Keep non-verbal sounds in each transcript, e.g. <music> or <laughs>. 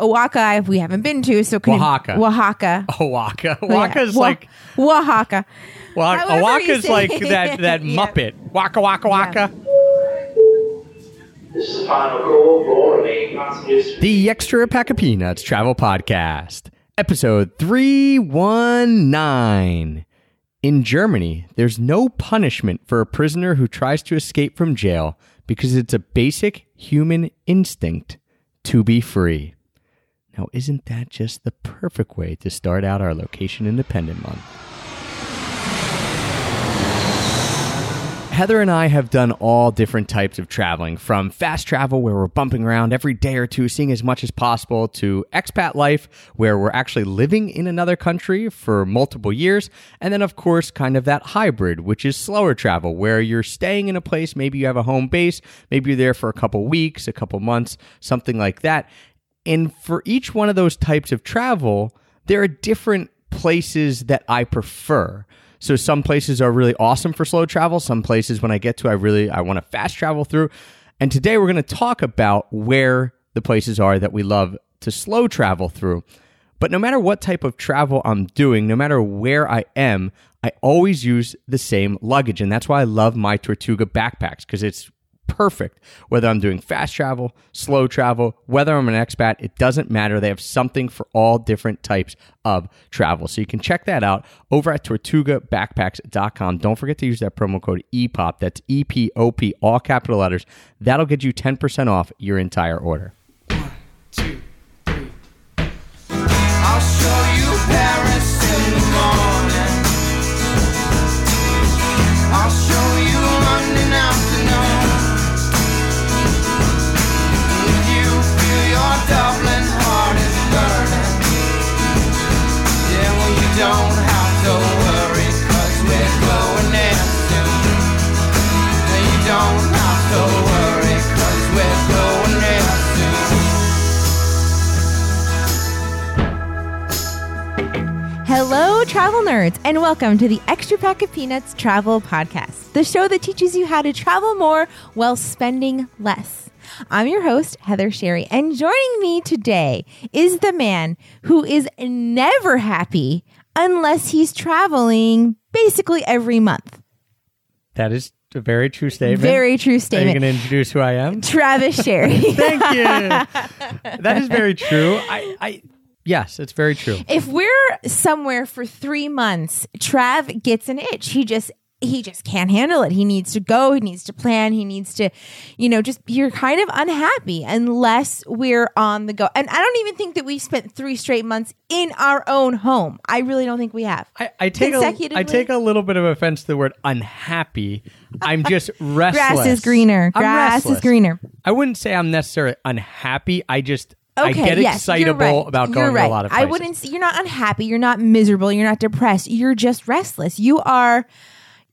Oaxaca we haven't been to, so couldn't- Oaxaca. Oaxaca. Oaxaca. Oh, yeah. Like Oaxaca. well, however you Oaxaca's say like that that <laughs> Yeah. Muppet. Waka waka waka. This is the final call for all. The Extra Pack of Peanuts Travel Podcast, episode 319. In Germany, there's no punishment for a prisoner who tries to escape from jail because it's a basic human instinct to be free. Now, isn't that just the perfect way to start out our location independent month? Heather and I have done all different types of traveling from fast travel, where we're bumping around every day or two, seeing as much as possible, to expat life, where we're actually living in another country for multiple years. And then, of course, kind of that hybrid, which is slower travel, where you're staying in a place. Maybe you have a home base, maybe you're there for a couple weeks, a couple months, something like that. And for each one of those types of travel, there are different places that I prefer. So some places are really awesome for slow travel. Some places when I get to I really I want to fast travel through. And today we're going to talk about where the places are that we love to slow travel through. But no matter what type of travel I'm doing, no matter where I am, I always use the same luggage. And that's why I love my Tortuga backpacks because it's perfect. Whether I'm doing fast travel, slow travel, whether I'm an expat, it doesn't matter. They have something for all different types of travel. So you can check that out over at tortugabackpacks.com. Don't forget to use that promo code EPOP. That's E P O P, all capital letters. That'll get you 10% off your entire order. Paris in the morning. I'll show you Hello, travel nerds, and welcome to the Extra Pack of Peanuts Travel Podcast, the show that teaches you how to travel more while spending less. I'm your host, Heather Sherry, and joining me today is the man who is never happy unless he's traveling basically every month. That is a very true statement. Very true Are you statement. going to introduce who I am? Travis Sherry. Thank you. <laughs> that is very true. I, I yes, it's very true. if we're somewhere for three months, Trav gets an itch. He just he just can't handle it. He needs to go. He needs to plan. He needs to, you know, just you're kind of unhappy unless we're on the go. And I don't even think that we've spent three straight months in our own home. I really don't think we have. I, I take a, I take a little bit of offense to the word unhappy. I'm just restless. <laughs> Grass is greener. Grass is greener. I wouldn't say I'm necessarily unhappy. I just I Okay, get yes, you're excitable right. about You're going right. to a lot of places. I wouldn't. say- You're not unhappy. You're not miserable. You're not depressed. You're just restless. You are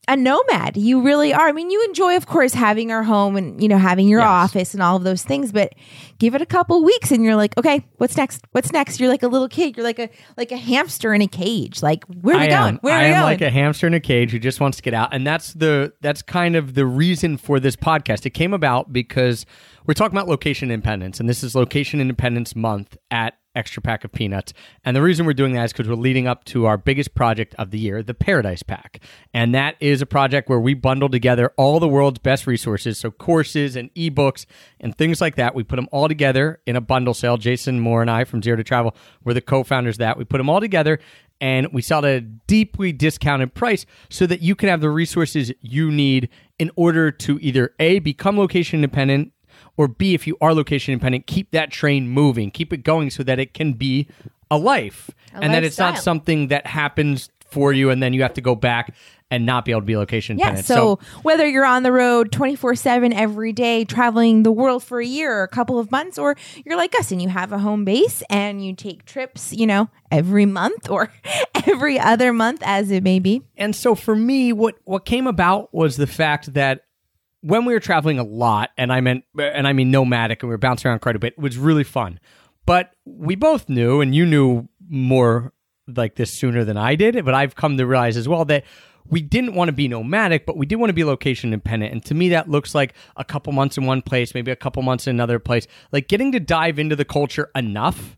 a nomad. You really are. I mean, you enjoy, of course, having our home and you know having your Yes. office and all of those things. But give it a couple weeks, and you're like, okay, what's next? What's next? You're like a little kid. You're like a like a hamster in a cage. Like, where are we I going? am. Where are we going? I we am going? like a hamster in a cage who just wants to get out, and that's the that's kind of the reason for this podcast. It came about because we're talking about location independence, and this is Location Independence Month at Extra Pack of Peanuts. And the reason we're doing that is because we're leading up to our biggest project of the year, the Paradise Pack, and that is a project where we bundle together all the world's best resources, so courses and ebooks and things like that. We put them all together in a bundle sale. Jason Moore and I from Zero to Travel were the co-founders of that. We put them all together and we sell at a deeply discounted price so that you can have the resources you need in order to either A, become location independent, or B, if you are location independent, keep that train moving, keep it going so that it can be a life and that it's not something that happens for you and then you have to go back and not be able to be location Yeah, independent. so, whether you're on the road 24 7 every day, traveling the world for a year or a couple of months, or you're like us and you have a home base and you take trips, you know, every month or <laughs> every other month, as it may be. and so for me what what came about was the fact that when we were traveling a lot and i meant and i mean nomadic and we were bouncing around quite a bit it was really fun but we both knew and you knew more like this sooner than i did but i've come to realize as well that we didn't want to be nomadic, but we did want to be location independent. And to me, that looks like a couple months in one place, maybe a couple months in another place. Like getting to dive into the culture enough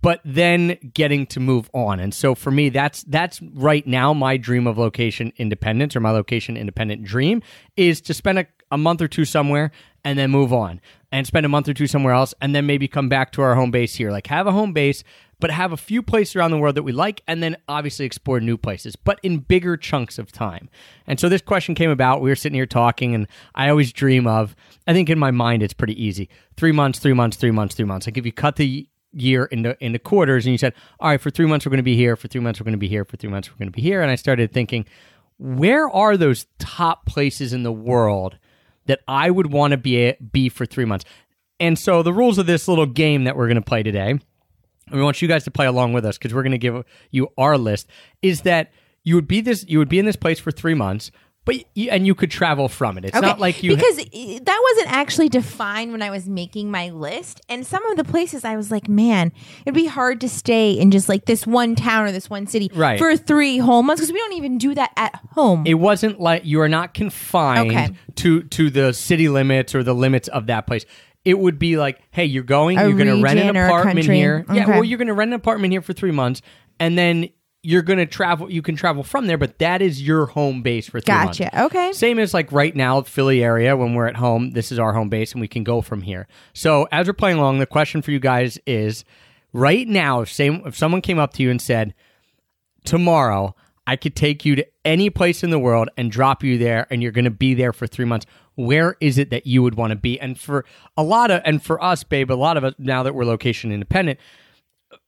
but then getting to move on. And so for me, that's that's right now my dream of location independence or my location independent dream is to spend a, a month or two somewhere and then move on and spend a month or two somewhere else and then maybe come back to our home base here. Like have a home base, but have a few places around the world that we like and then obviously explore new places, but in bigger chunks of time. And so this question came about. We were sitting here talking and I always dream of, I think in my mind it's pretty easy. Three months, three months, three months, three months. Like if you cut the year into into quarters and you said all right for three months we're going to be here for three months we're going to be here for three months we're going to be here and i started thinking where are those top places in the world that i would want to be be for three months? And so the rules of this little game that we're going to play today and we want you guys to play along with us because we're going to give you our list is that you would be this you would be in this place for three months but you, and you could travel from it it's not like you because i- that wasn't actually defined when I was making my list. And some of the places I was like, man, it'd be hard to stay in just like this one town or this one city Right. for three whole months because we don't even do that at home. it wasn't like you are not confined Okay. to to the city limits or the limits of that place. It would be like, hey, you're going, A you're going to rent an region or a apartment here. Yeah, well, you're going to rent an apartment here for three months, and then you're going to travel. You can travel from there, but that is your home base for three months. Gotcha. Okay. Same as like right now, Philly area, when we're at home, this is our home base and we can go from here. So as we're playing along, the question for you guys is right now, if, same, if someone came up to you and said, tomorrow, I could take you to any place in the world and drop you there and you're going to be there for three months. Where is it that you would want to be? And for a lot of, and for us, babe, a lot of us, now that we're location independent,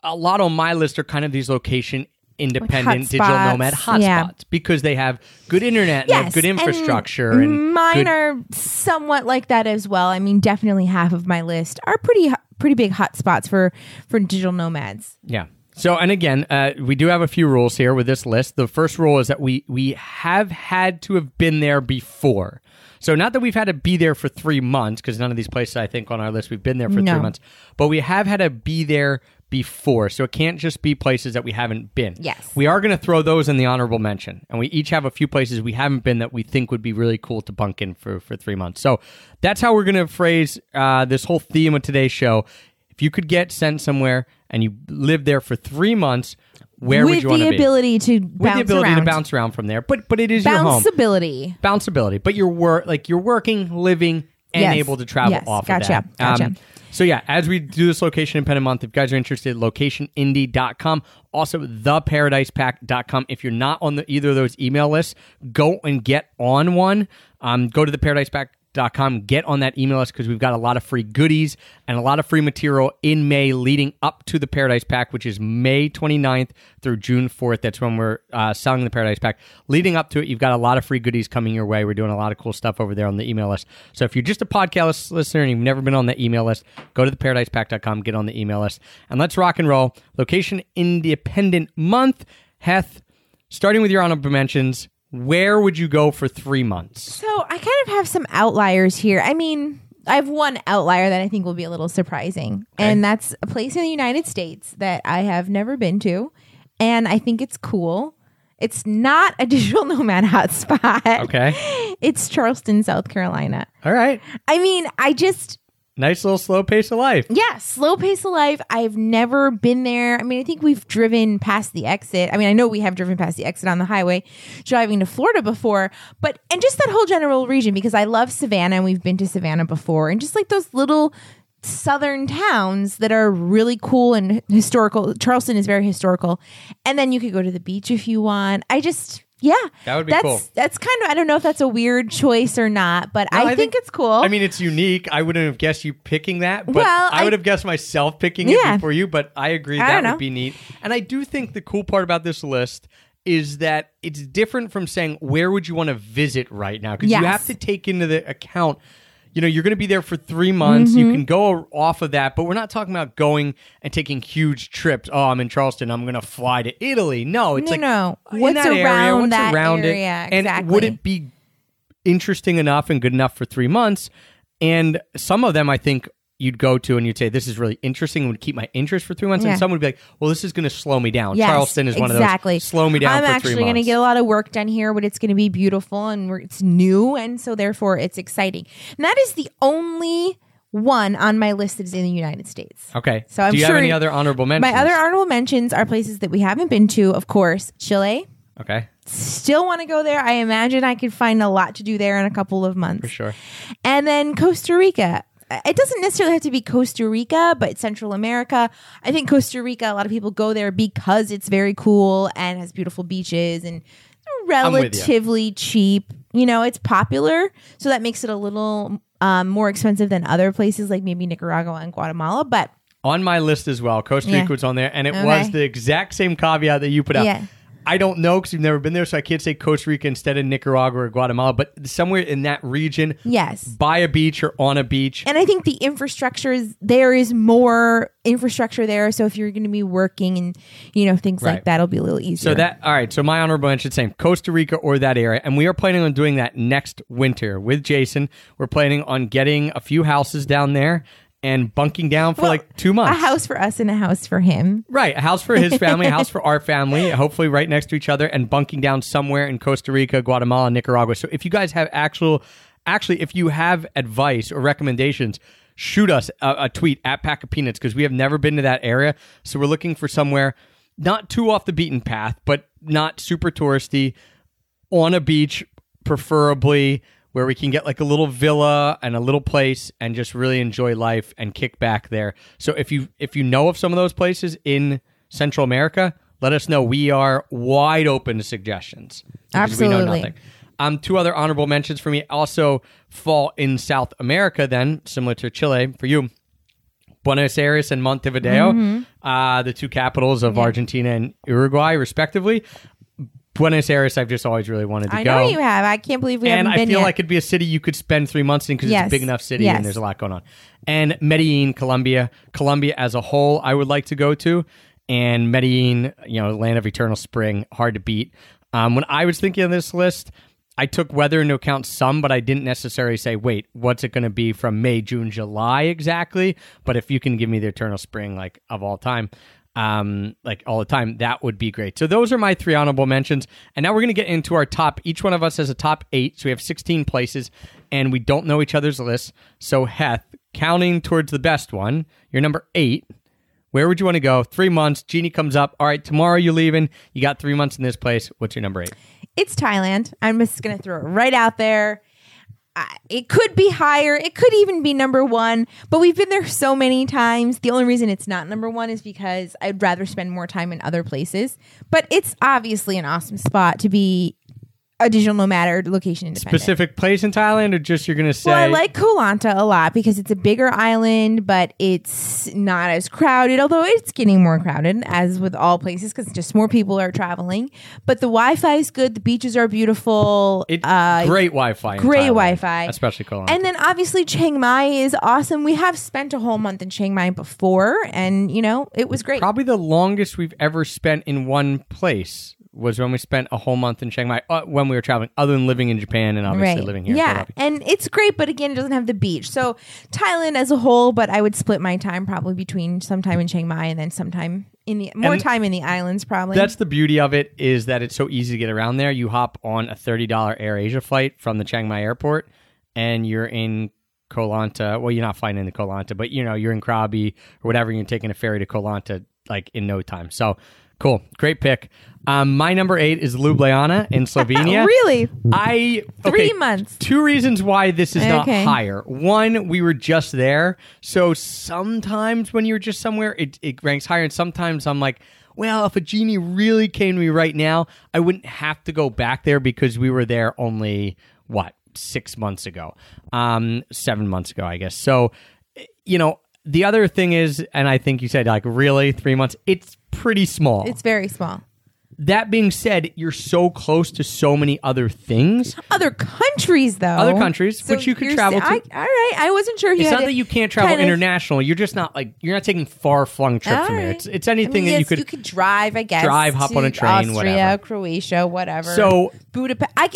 a lot on my list are kind of these location independent digital nomad hotspots yeah. because they have good internet and they have good infrastructure and, mine good- are somewhat like that as well. I mean, definitely half of my list are pretty pretty big hotspots for for digital nomads. Yeah. So, and again, uh, we do have a few rules here with this list. The first rule is that we we have had to have been there before. So, not that we've had to be there for three months, because none of these places I think on our list we've been there for No. three months, but we have had to be there before. So, it can't just be places that we haven't been. Yes. We are going to throw those in the honorable mention, and we each have a few places we haven't been that we think would be really cool to bunk in for for three months. So, that's how we're going to phrase uh, this whole theme of today's show. If you could get sent somewhere and you live there for three months, where with would you want the to be? ability to With bounce the ability around. to bounce around from there, but but it is your home Bounceability. bounceability. But you're work like you're working, living, and Yes. able to travel Yes. off Gotcha. of that. Um, so yeah, as we do this location independent month, if you guys are interested, locationindie.com. Also theparadisepack.com. If you're not on the, either of those email lists, go and get on one. Um, go to the Paradise Pack com get on that email list because we've got a lot of free goodies and a lot of free material in may leading up to the paradise pack which is may 29th through june 4th that's when we're uh, selling the paradise pack. Leading up to it you've got a lot of free goodies coming your way. We're doing a lot of cool stuff over there on the email list. So if you're just a podcast listener and you've never been on the email list go to the paradisepack.com get on the email list and let's rock and roll. Location independent month. Heth starting with your honorable mentions where would you go for three months So I kind of have some outliers here. I mean, I have one outlier that I think will be a little surprising, and that's a place in the United States that I have never been to, and I think it's cool. It's not a <laughs> digital nomad hotspot. okay It's Charleston, South Carolina. all right I mean, I just Nice little slow pace of life. yeah, slow pace of life. I've never been there. I mean, I think we've driven past the exit. I mean, I know we have driven past the exit on the highway driving to Florida before, but and just that whole general region because I love Savannah and we've been to Savannah before and just like those little southern towns that are really cool and historical. Charleston is very historical. And then you could go to the beach if you want. I just yeah. That would be that's, cool. That's kind of I don't know if that's a weird choice or not, but I, I think, think- it's cool. I mean, it's unique. I wouldn't have guessed you picking that, but Well, I, would have guessed myself picking Yeah. it before you. But I agree I that would be neat. And I do think the cool part about this list is that it's different from saying where would you want to visit right now because you have to take into the account. You know, you're going to be there for three months. You Mm-hmm. can go off of that, but we're not talking about going and taking huge trips. Oh, I'm in Charleston. I'm going to fly to Italy. No, it's No, like no. What's that area, around what's that around area, it, and exactly. would it be interesting enough and good enough for three months. And some of them, I think, you'd go to and you'd say this is really interesting and would keep my interest for three months, Yeah. and someone would be like, well, this is going to slow me down. Yes, Charleston is one exactly. of those slow me down. I'm for actually going to get a lot of work done here, but it's going to be beautiful and it's new, and so therefore it's exciting. And that is the only one on my list that is in the United States. Okay. So I'm Do you sure have any other honorable mentions? My other honorable mentions are places that we haven't been to. Of course, Chile. Okay, Still want to go there. I imagine I could find a lot to do there in a couple of months. for sure. And then Costa Rica. It doesn't necessarily have to be Costa Rica, but Central America. I think Costa Rica, a lot of people go there because it's very cool and has beautiful beaches and with you. relatively cheap. You know, it's popular, so that makes it a little um, more expensive than other places like maybe Nicaragua and Guatemala. But On my list as well, Costa Yeah. Rica was on there, and it Okay. was the exact same caveat that you put out. Yeah. I don't know because you've never been there, so I can't say Costa Rica instead of Nicaragua or Guatemala, but somewhere in that region, yes, by a beach or on a beach. and I think the infrastructure is there is more infrastructure there. So if you're going to be working and you know things Right. like that, it'll be a little easier. So that all right. So my honorable mention, same Costa Rica or that area, and we are planning on doing that next winter with Jason. We're planning on getting a few houses down there and bunking down for Well, like two months. a house for us and a house for him. Right, a house for his family, a house <laughs> for our family, hopefully right next to each other, and bunking down somewhere in Costa Rica, Guatemala, Nicaragua. So if you guys have actual, actually, if you have advice or recommendations, shoot us a, a tweet at Pack of Peanuts because we have never been to that area. So we're looking for somewhere not too off the beaten path, but not super touristy, on a beach, preferably where we can get like a little villa and a little place and just really enjoy life and kick back there. So if you if you know of some of those places in Central America, let us know. We are wide open to suggestions. because We know Absolutely. nothing. Um, two other honorable mentions for me also fall in South America. Then similar to Chile for you. Buenos Aires and Montevideo, Mm-hmm. uh, the two capitals of Argentina and Uruguay, respectively. Buenos Aires, I've just always really wanted to go. I go. know you have. I can't believe we and haven't been yet. And I been feel yet. like it'd be a city you could spend three months in because it's Yes. a big enough city Yes. and there's a lot going on. And Medellin, Colombia, Colombia as a whole, I would like to go to. And Medellin, you know, land of eternal spring, hard to beat. Um, when I was thinking of this list, I took weather into account some, but I didn't necessarily say, wait, what's it going to be from May, June, July exactly? But if you can give me the eternal spring, like of all time, um, like all the time, that would be great. So those are my three honorable mentions. And now we're going to get into our top. Each one of us has a top eight. So we have 16 places and we don't know each other's lists. So Heth, counting towards the best one, you're number eight. Where would you want to go? Three months. genie comes up. All right, tomorrow you're leaving. You got three months in this place. What's your number eight? It's Thailand. I'm just going to throw it right out there. It could be higher. It could even be number one, but we've been there so many times. The only reason it's not number one is because I'd rather spend more time in other places. But it's obviously an awesome spot to be a digital nomad or location independent. Specific place in Thailand, or just you're going to say? Well, I like Koh Lanta a lot because it's a bigger island, but it's not as crowded. Although it's getting more crowded, as with all places, because just more people are traveling. But the Wi-Fi is good. The beaches are beautiful. It, uh, great Wi-Fi. great Thailand, Wi-Fi. especially Koh Lanta. and then obviously Chiang Mai is awesome. We have spent a whole month in Chiang Mai before, and you know it was great. Probably the longest we've ever spent in one place was when we spent a whole month in Chiang Mai uh, when we were traveling, other than living in Japan and obviously right. living here. Yeah, and it's great, but again, it doesn't have the beach. So Thailand as a whole, but I would split my time probably between sometime in Chiang Mai and then sometime in the more And time in the islands. Probably That's the beauty of it is that it's so easy to get around there. You hop on a thirty dollar Air Asia flight from the Chiang Mai airport, and you're in Koh Lanta. Well, you're not flying into Koh Lanta, but you know you're in Krabi or whatever. And you're taking a ferry to Koh Lanta like in no time. So cool, great pick. Um, my number eight is Ljubljana in <laughs> Slovenia. really I three months. Two reasons why this is not Okay. higher. One, we were just there, so sometimes when you're just somewhere, it, it ranks higher, and sometimes I'm like, well, if a genie really came to me right now, I wouldn't have to go back there because we were there only what six months ago, um, seven months ago, I guess. So, you know. The other thing is, and I think you said like really three months. It's pretty small. It's very small. That being said, you're so close to so many other things. Other countries, though. Other countries, which you could travel to. I, all right, I wasn't sure. It's not that you can't travel kind of- international. You're just not like you're not taking far flung trips from right. It's it's I anything mean, that you could. you could drive, I guess. drive, hop on a train, Austria, whatever. Croatia, whatever. So- Budapest. I,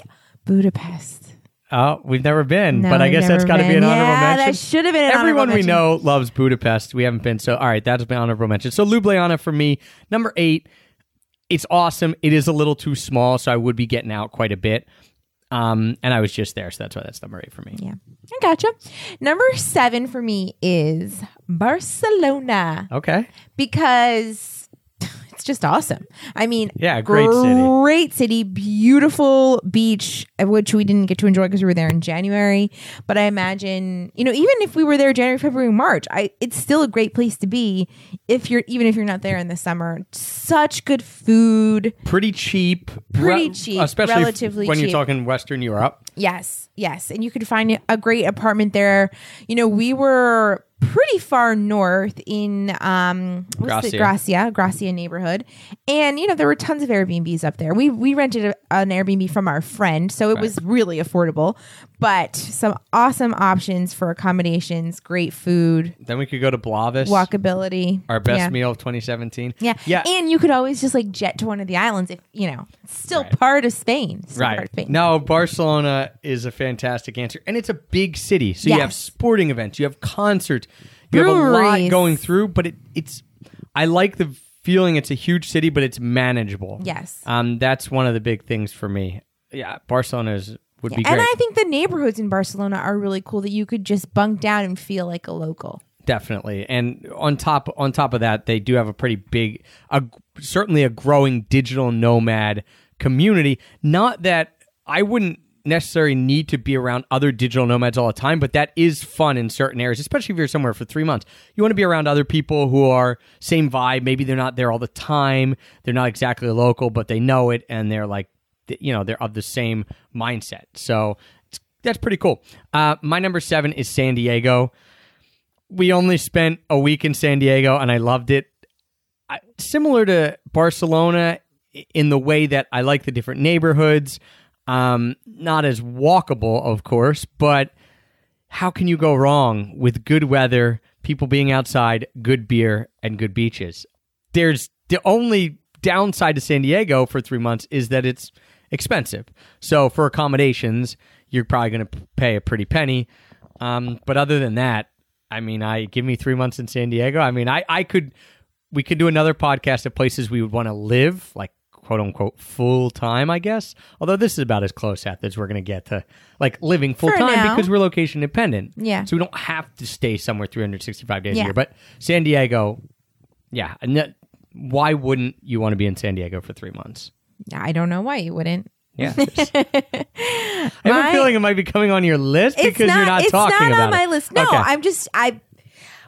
Budapest. Oh, we've never been, No, but I guess that's got to be been. an honorable Yeah, mention. that should have been Everyone honorable we know loves Budapest. We haven't been, so all right, that's my honorable mention. So Ljubljana for me, number eight. It's awesome. It is a little too small, so I would be getting out quite a bit. Um, and I was just there, so that's why that's number eight for me. Yeah, I gotcha. Number seven for me is Barcelona Okay. because just awesome. I mean, Yeah, great city. great city, beautiful beach, which we didn't get to enjoy because we were there in January. But I imagine, you know, even if we were there January, February, March, I it's still a great place to be if you're even if you're not there in the summer. Such good food. Pretty cheap. Pretty cheap, especially relatively when you're talking Western Europe. Yes, yes. And you could find a great apartment there. You know, we were pretty far north in um what's the Gracia. Gracia, Gracia neighborhood. And you know, there were tons of Airbnbs up there. We we rented a, an Airbnb from our friend, so it was really affordable. But some awesome options for accommodations, great food, Then we could go to Blavis. walkability. Our best yeah. meal of 2017. Yeah. Yeah. And you could always just like jet to one of the islands if, you know, it's still Right. part of Spain. Still part Right. of Spain. No, Barcelona is a fantastic answer. And it's a big city. So you have Yes. sporting events, you have concerts, you have a lot Breweries. going through, but it, it's I like the feeling it's a huge city, but it's manageable. Yes. Um, that's one of the big things for me. Yeah, Barcelona is would be And. I think the neighborhoods in Barcelona are really cool that you could just bunk down and feel like a local. Definitely, and on top on top of that, they do have a pretty big, a, certainly a growing digital nomad community. Not that I wouldn't necessarily need to be around other digital nomads all the time, but that is fun in certain areas, especially if you're somewhere for three months. You want to be around other people who are same vibe. Maybe they're not there all the time. They're not exactly local, but they know it, and they're like, you know, they're of the same mindset. So that's pretty cool. Uh, my number seven is San Diego we only spent a week in San Diego and I loved it. I, similar to Barcelona in the way that I like the different neighborhoods. Um, not as walkable, of course, but how can you go wrong with good weather, people being outside, good beer, and good beaches? There's the only downside to San Diego for three months is that it's expensive. So for accommodations, you're probably going to pay a pretty penny. Um, but other than that, I mean, I give me three months in San Diego. I mean, I, I could, we could do another podcast of places we would want to live, like quote unquote full time, I guess. Although this is about as close at as we're going to get to like living full time because we're location dependent. Yeah. So we don't have to stay somewhere 365 days a year. But San Diego, yeah. And that, why wouldn't you want to be in San Diego for three months? I don't know why you wouldn't. Yeah. <laughs> I have My- a feeling it might be coming on your list because it's not, you're not it's talking not about on my it. list. No, Okay. I'm just I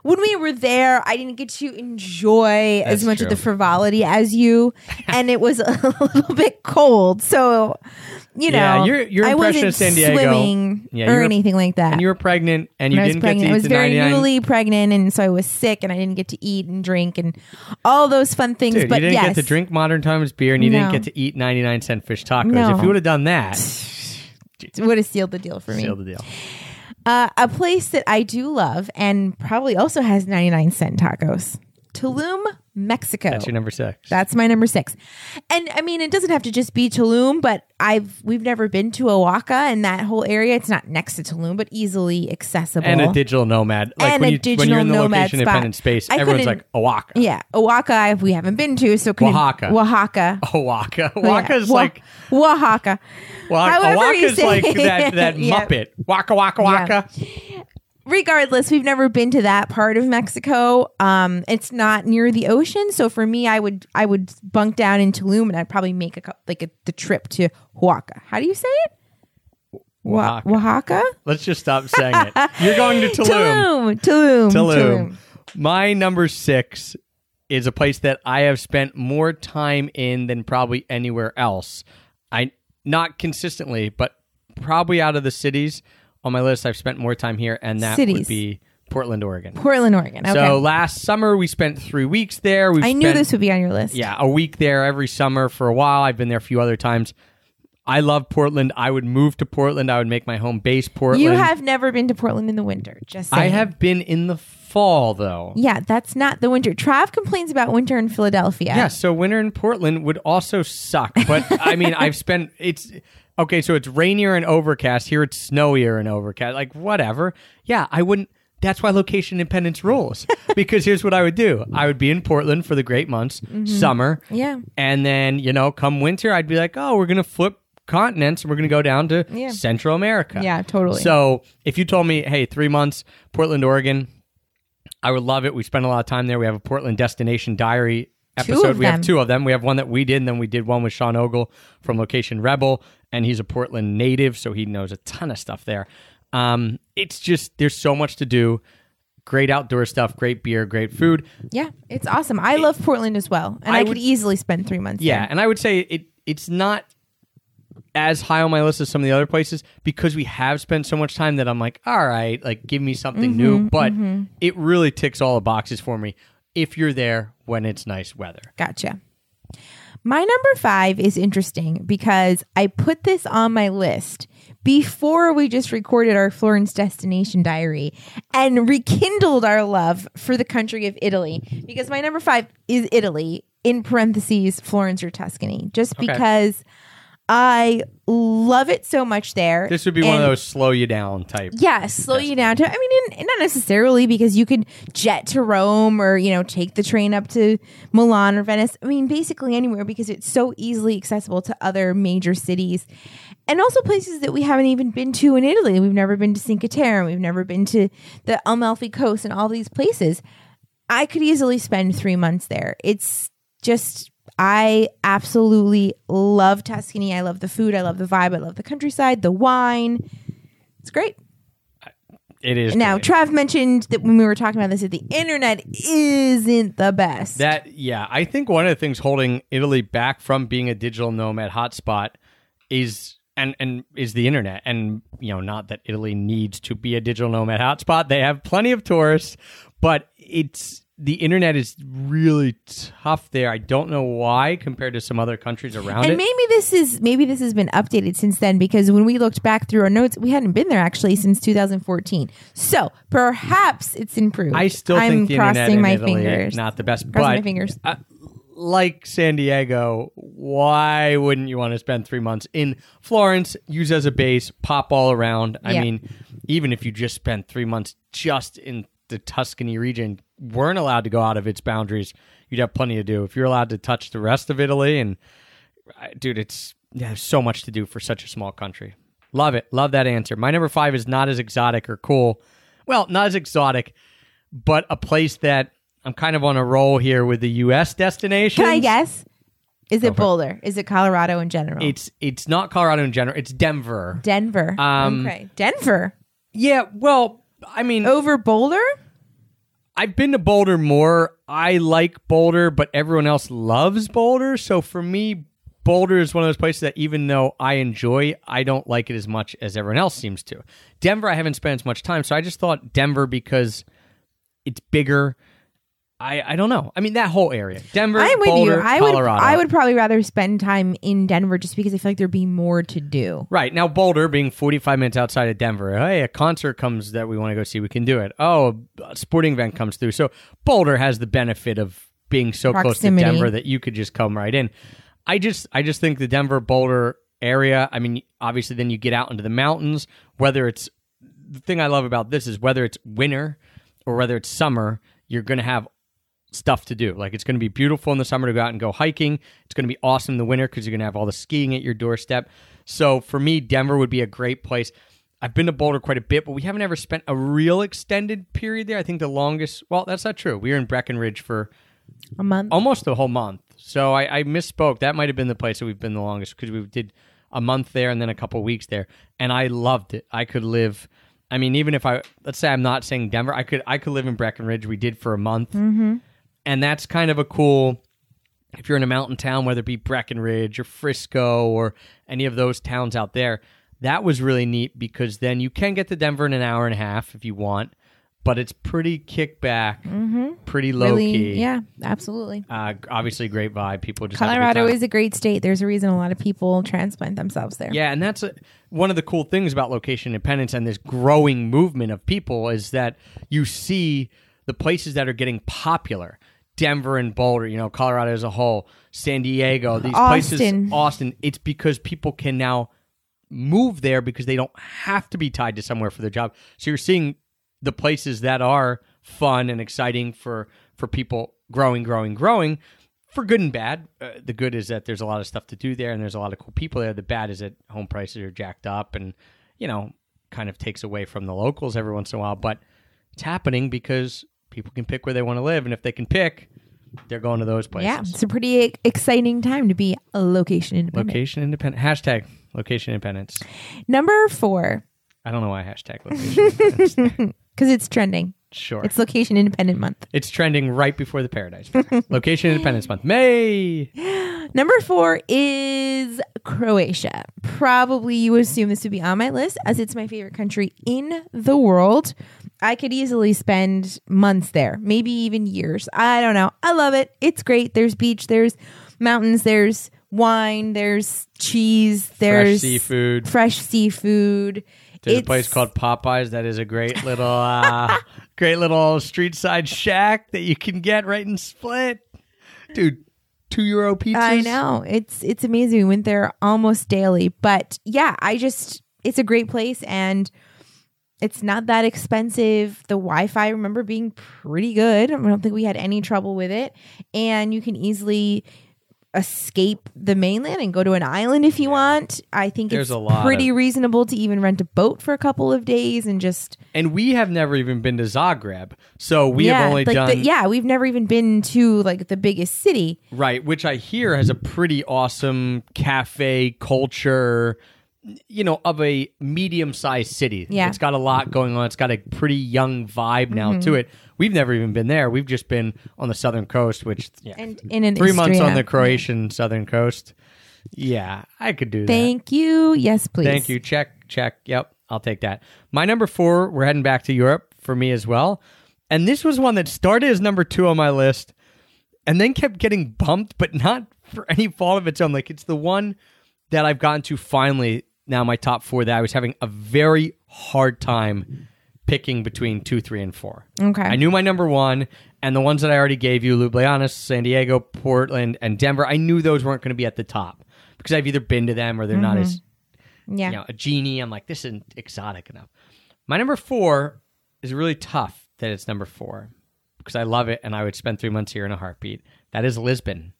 when we were there, I didn't get to enjoy as much true. of the frivolity as you, <laughs> and it was a little bit cold. So, you know, Yeah, your- your I impression wasn't of San Diego- swimming Yeah, or were- anything like that. and you were pregnant and you I was didn't pregnant. get to eat I was very 99 newly pregnant, and so I was sick, and I didn't get to eat and drink and all those fun things. Dude, but you didn't yes, get to drink Modern Times beer and you didn't get to eat 99 cent fish tacos. No. If you would have done that, <sighs> would have sealed the deal for me. seal the deal. Uh, a place that I do love and probably also has 99 cent tacos. Tulum, Mexico. That's your number six. That's my number six. And I mean, it doesn't have to just be Tulum, but I've we've never been to Oaxaca and that whole area. It's not next to Tulum, but easily accessible. and a digital nomad. Like And when, a you, when digital you're in the nomad location spot. independent space, I everyone's like, Oaxaca. yeah, Oaxaca we haven't been to, so Oaxaca. Oaxaca. Oaxaca. Oh, yeah. Oaxaca's Wa- like, Oaxaca. well, Oaxaca's say like <laughs> that, that Yep. Muppet. Waka, waka, waka. Regardless, we've never been to that part of Mexico. Um, it's not near the ocean, so for me, I would I would bunk down in Tulum, and I'd probably make a like a, the trip to Oaxaca. How do you say it? Oaxaca. Oaxaca. Let's just stop saying it. <laughs> You're going to Tulum. Tulum. Tulum. Tulum. My number six is a place that I have spent more time in than probably anywhere else. I not consistently, but probably out of the cities on my list, I've spent more time here, and that would be Portland, Oregon. Portland, Oregon. Okay. So last summer we spent three weeks there. We I knew this would be on your list. yeah, a week there every summer for a while. I've been there a few other times. I love Portland. I would move to Portland. I would make my home base Portland. You have never been to Portland in the winter. Just saying. I have been in the fall though. Yeah, that's not the winter. Trav complains about winter in Philadelphia. Yeah, so winter in Portland would also suck. But I mean, <laughs> I've spent it's okay. So it's rainier and overcast. Here it's snowier and overcast. Like whatever. Yeah, I wouldn't. That's why location independence rules. <laughs> because here's what I would do: I would be in Portland for the great months, summer. Mm-hmm. Yeah. and then you know, come winter, I'd be like, oh, we're gonna flip continents and we're gonna go down to Yeah. Central America. Yeah, totally. So if you told me, hey, three months, Portland, Oregon, I would love it. We spend a lot of time there. We have a Portland destination diary episode. we have two of them. We have one that we did, and then we did one with Sean Ogle from Location Rebel, and he's a Portland native, so he knows a ton of stuff there. Um, it's just there's so much to do. Great outdoor stuff, great beer, great food. Yeah, it's awesome. I love Portland as well, and I, I could would- easily spend three months. Yeah, there. and I would say it it's not as high on my list as some of the other places because we have spent so much time that I'm like, all right, like give me something Mm-hmm, new. But it really ticks all the boxes for me if you're there when it's nice weather. Gotcha. My number five is interesting because I put this on my list before we just recorded our Florence destination diary and rekindled our love for the country of Italy. Because my number five is Italy, in parentheses, Florence or Tuscany, just Okay. because I love it so much there. This would be one of those slow you down type. yeah, slow you down to. I mean, in, not necessarily because you could jet to Rome or you know take the train up to Milan or Venice. I mean, basically anywhere because it's so easily accessible to other major cities, and also places that we haven't even been to in Italy. We've never been to Cinque Terre. We've never been to the Amalfi Coast and all these places. I could easily spend three months there. It's just I absolutely love Tuscany. I love the food. I love the vibe. I love the countryside, the wine. It's great. It is Now, great. Trav mentioned that when we were talking about this, that the internet isn't the best. That yeah, I think one of the things holding Italy back from being a digital nomad hotspot is and and is the internet. And you know, not that Italy needs to be a digital nomad hotspot. They have plenty of tourists, but it's the internet is really tough there. I don't know why compared to some other countries around and it. maybe this is maybe this has been updated since then because when we looked back through our notes, we hadn't been there actually since 2014. So perhaps it's improved. I still I'm think the crossing internet in my Italy fingers. not the best. Crossing but my fingers. uh, like San Diego, why wouldn't you want to spend three months in Florence? Use as a base, pop all around. I Yeah. mean, even if you just spent three months just in the Tuscany region, weren't allowed to go out of its boundaries, you'd have plenty to do. If you're allowed to touch the rest of Italy, and dude, it's yeah, there's so much to do for such a small country. Love it. Love that answer. My number five is not as exotic or cool. Well, not as exotic, but a place that I'm kind of on a roll here with the U.S. destination. Can I guess? Is it Boulder? Is it Colorado in general? It's it's not Colorado in general. It's Denver. Denver. Um, okay, Denver Yeah. Well, I mean, over Boulder. I've been to Boulder more. I like Boulder, but everyone else loves Boulder. So for me, Boulder is one of those places that even though I enjoy, I don't like it as much as everyone else seems to. Denver, I haven't spent as much time, so I just thought Denver because it's bigger. I I don't know. I mean that whole area, Denver, I'm with Boulder, you. I Colorado. would I would probably rather spend time in Denver just because I feel like there'd be more to do. Right. Now, Boulder being 45 minutes outside of Denver, hey, a concert comes that we want to go see, we can do it. Oh, a sporting event comes through. So Boulder has the benefit of being so Proximity. close to Denver that you could just come right in. I just I just think the Denver Boulder area, I mean, obviously then you get out into the mountains, whether it's the thing I love about this is whether it's winter or whether it's summer, you're going to have stuff to do. Like it's going to be beautiful in the summer to go out and go hiking. It's going to be awesome in the winter because you're going to have all the skiing at your doorstep. So for me, Denver would be a great place. I've been to Boulder quite a bit, but we haven't ever spent a real extended period there. I think the longest, well, that's not true. We were in Breckenridge for A month. almost the whole month. So I, I misspoke. That might have been the place that we've been the longest because we did a month there and then a couple weeks there, and I loved it. I could live. I mean, even if I let's say I'm not saying Denver, I could I could live in Breckenridge. We did for a month, mm-hmm. And that's kind of a cool. If you're in a mountain town, whether it be Breckenridge or Frisco or any of those towns out there, that was really neat because then you can get to Denver in an hour and a half if you want, but it's pretty kickback, pretty low really, key. yeah, absolutely. Uh, obviously, great vibe. People just a Colorado is a great state. There's a reason a lot of people transplant themselves there. yeah, and that's a, one of the cool things about location independence and this growing movement of people is that you see the places that are getting popular. Denver and Boulder, you know, Colorado as a whole, San Diego, these places, Austin. Austin, it's because people can now move there because they don't have to be tied to somewhere for their job. So you're seeing the places that are fun and exciting for for people growing, growing, growing, for good and bad. Uh, the good is that there's a lot of stuff to do there and there's a lot of cool people there. The bad is that home prices are jacked up and you know kind of takes away from the locals every once in a while. But it's happening because people can pick where they want to live, and if they can pick, they're going to those places. Yeah, it's a pretty exciting time to be a location independent. Location independent. Hashtag location independence. Number four, I don't know why hashtag location independence. <laughs> because it's trending. Sure. It's location independent month. It's trending right before the Paradise. <laughs> Location Independence Month. May. <gasps> Number four is Croatia. Probably you would assume this would be on my list as it's my favorite country in the world. I could easily spend months there, maybe even years. I don't know. I love it. It's great. There's beach, there's mountains, there's wine, there's cheese, there's seafood. fresh seafood. There's a place called Popeyes that is a great little, uh, <laughs> great little street side shack that you can get right in Split, dude. Two euro pizzas. I know. It's it's amazing. We went there almost daily. But yeah, I just it's a great place and it's not that expensive. The Wi-Fi remember being pretty good. I don't think we had any trouble with it. And you can easily escape the mainland and go to an island if you want. I think There's it's a lot pretty of- reasonable to even rent a boat for a couple of days and just And we have never even been to Zagreb, so we yeah, have only like done the, yeah, we've never even been to like the biggest city. right, which I hear has a pretty awesome cafe culture. You know, of a medium-sized city. Yeah. it's got a lot going on. It's got a pretty young vibe now Mm-hmm. to it. We've never even been there. We've just been on the southern coast, which yeah, And in an three months on the Croatian southern coast. Yeah, I could do that. Thank you. Yes, please. Thank you. Check, check. Yep, I'll take that. My number four, we're heading back to Europe for me as well. And this was one that started as number two on my list and then kept getting bumped, but not for any fault of its own. Like it's the one that I've gotten to finally now my top four that I was having a very hard time picking between two, three, and four. Okay. I knew my number one, and the ones that I already gave you, Ljubljana, San Diego, Portland, and Denver, I knew those weren't going to be at the top because I've either been to them or they're not mm-hmm. as Yeah. you know, a genie. I'm like, this isn't exotic enough. My number four is really tough that it's number four because I love it and I would spend three months here in a heartbeat. That is Lisbon.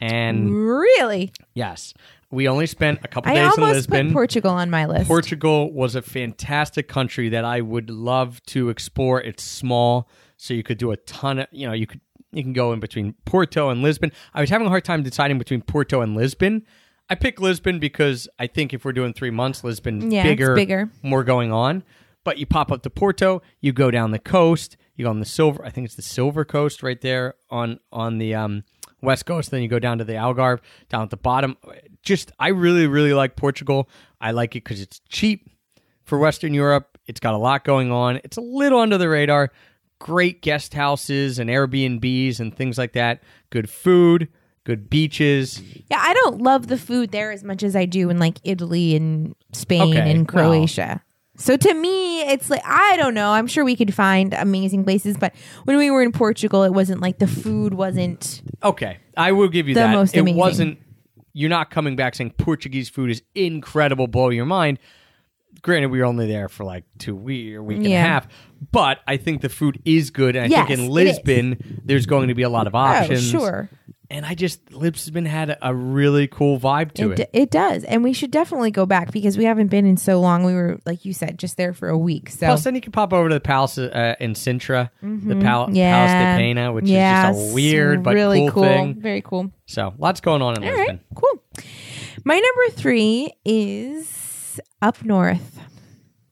And Really? yes, we only spent a couple I days in almost Lisbon. put Portugal on my list. Portugal was a fantastic country that I would love to explore. It's small, so you could do a ton of, you know, you could you can go in between Porto and Lisbon. I was having a hard time deciding between Porto and Lisbon. I picked Lisbon because I think if we're doing three months, Lisbon Yeah, it's bigger, bigger. more going on. But you pop up to Porto, you go down the coast, you go on the silver. I think it's the Silver Coast right there on on the um, west coast. Then you go down to the Algarve, down at the bottom. Just I really really like Portugal. I like it because it's cheap for Western Europe. It's got a lot going on. It's a little under the radar. Great guest houses and Airbnbs and things like that. Good food, good beaches. Yeah, I don't love the food there as much as I do in like Italy and Spain Okay, and well- Croatia. So to me, it's like I don't know. I'm sure we could find amazing places, but when we were in Portugal, it wasn't like the food wasn't. Okay, I will give you The that. most it amazing. wasn't. You're not coming back saying Portuguese food is incredible, blow your mind. Granted, we were only there for like two week or week and Yeah. a half, but I think the food is good, and I Yes, think in is. Lisbon there's going to be a lot of oh, options. Oh, sure, And I just Lisbon had a, a really cool vibe to it, it. d- it does, and we should definitely go back because we haven't been in so long. We were like you said, just there for a week. So Plus, then you can pop over to the palace uh, in Sintra, the pal- Mm-hmm. yeah, Palace de Pena, which is just a weird but really cool, thing. Very cool. So, lots going on in All Lisbon. right, cool. My number three is up north.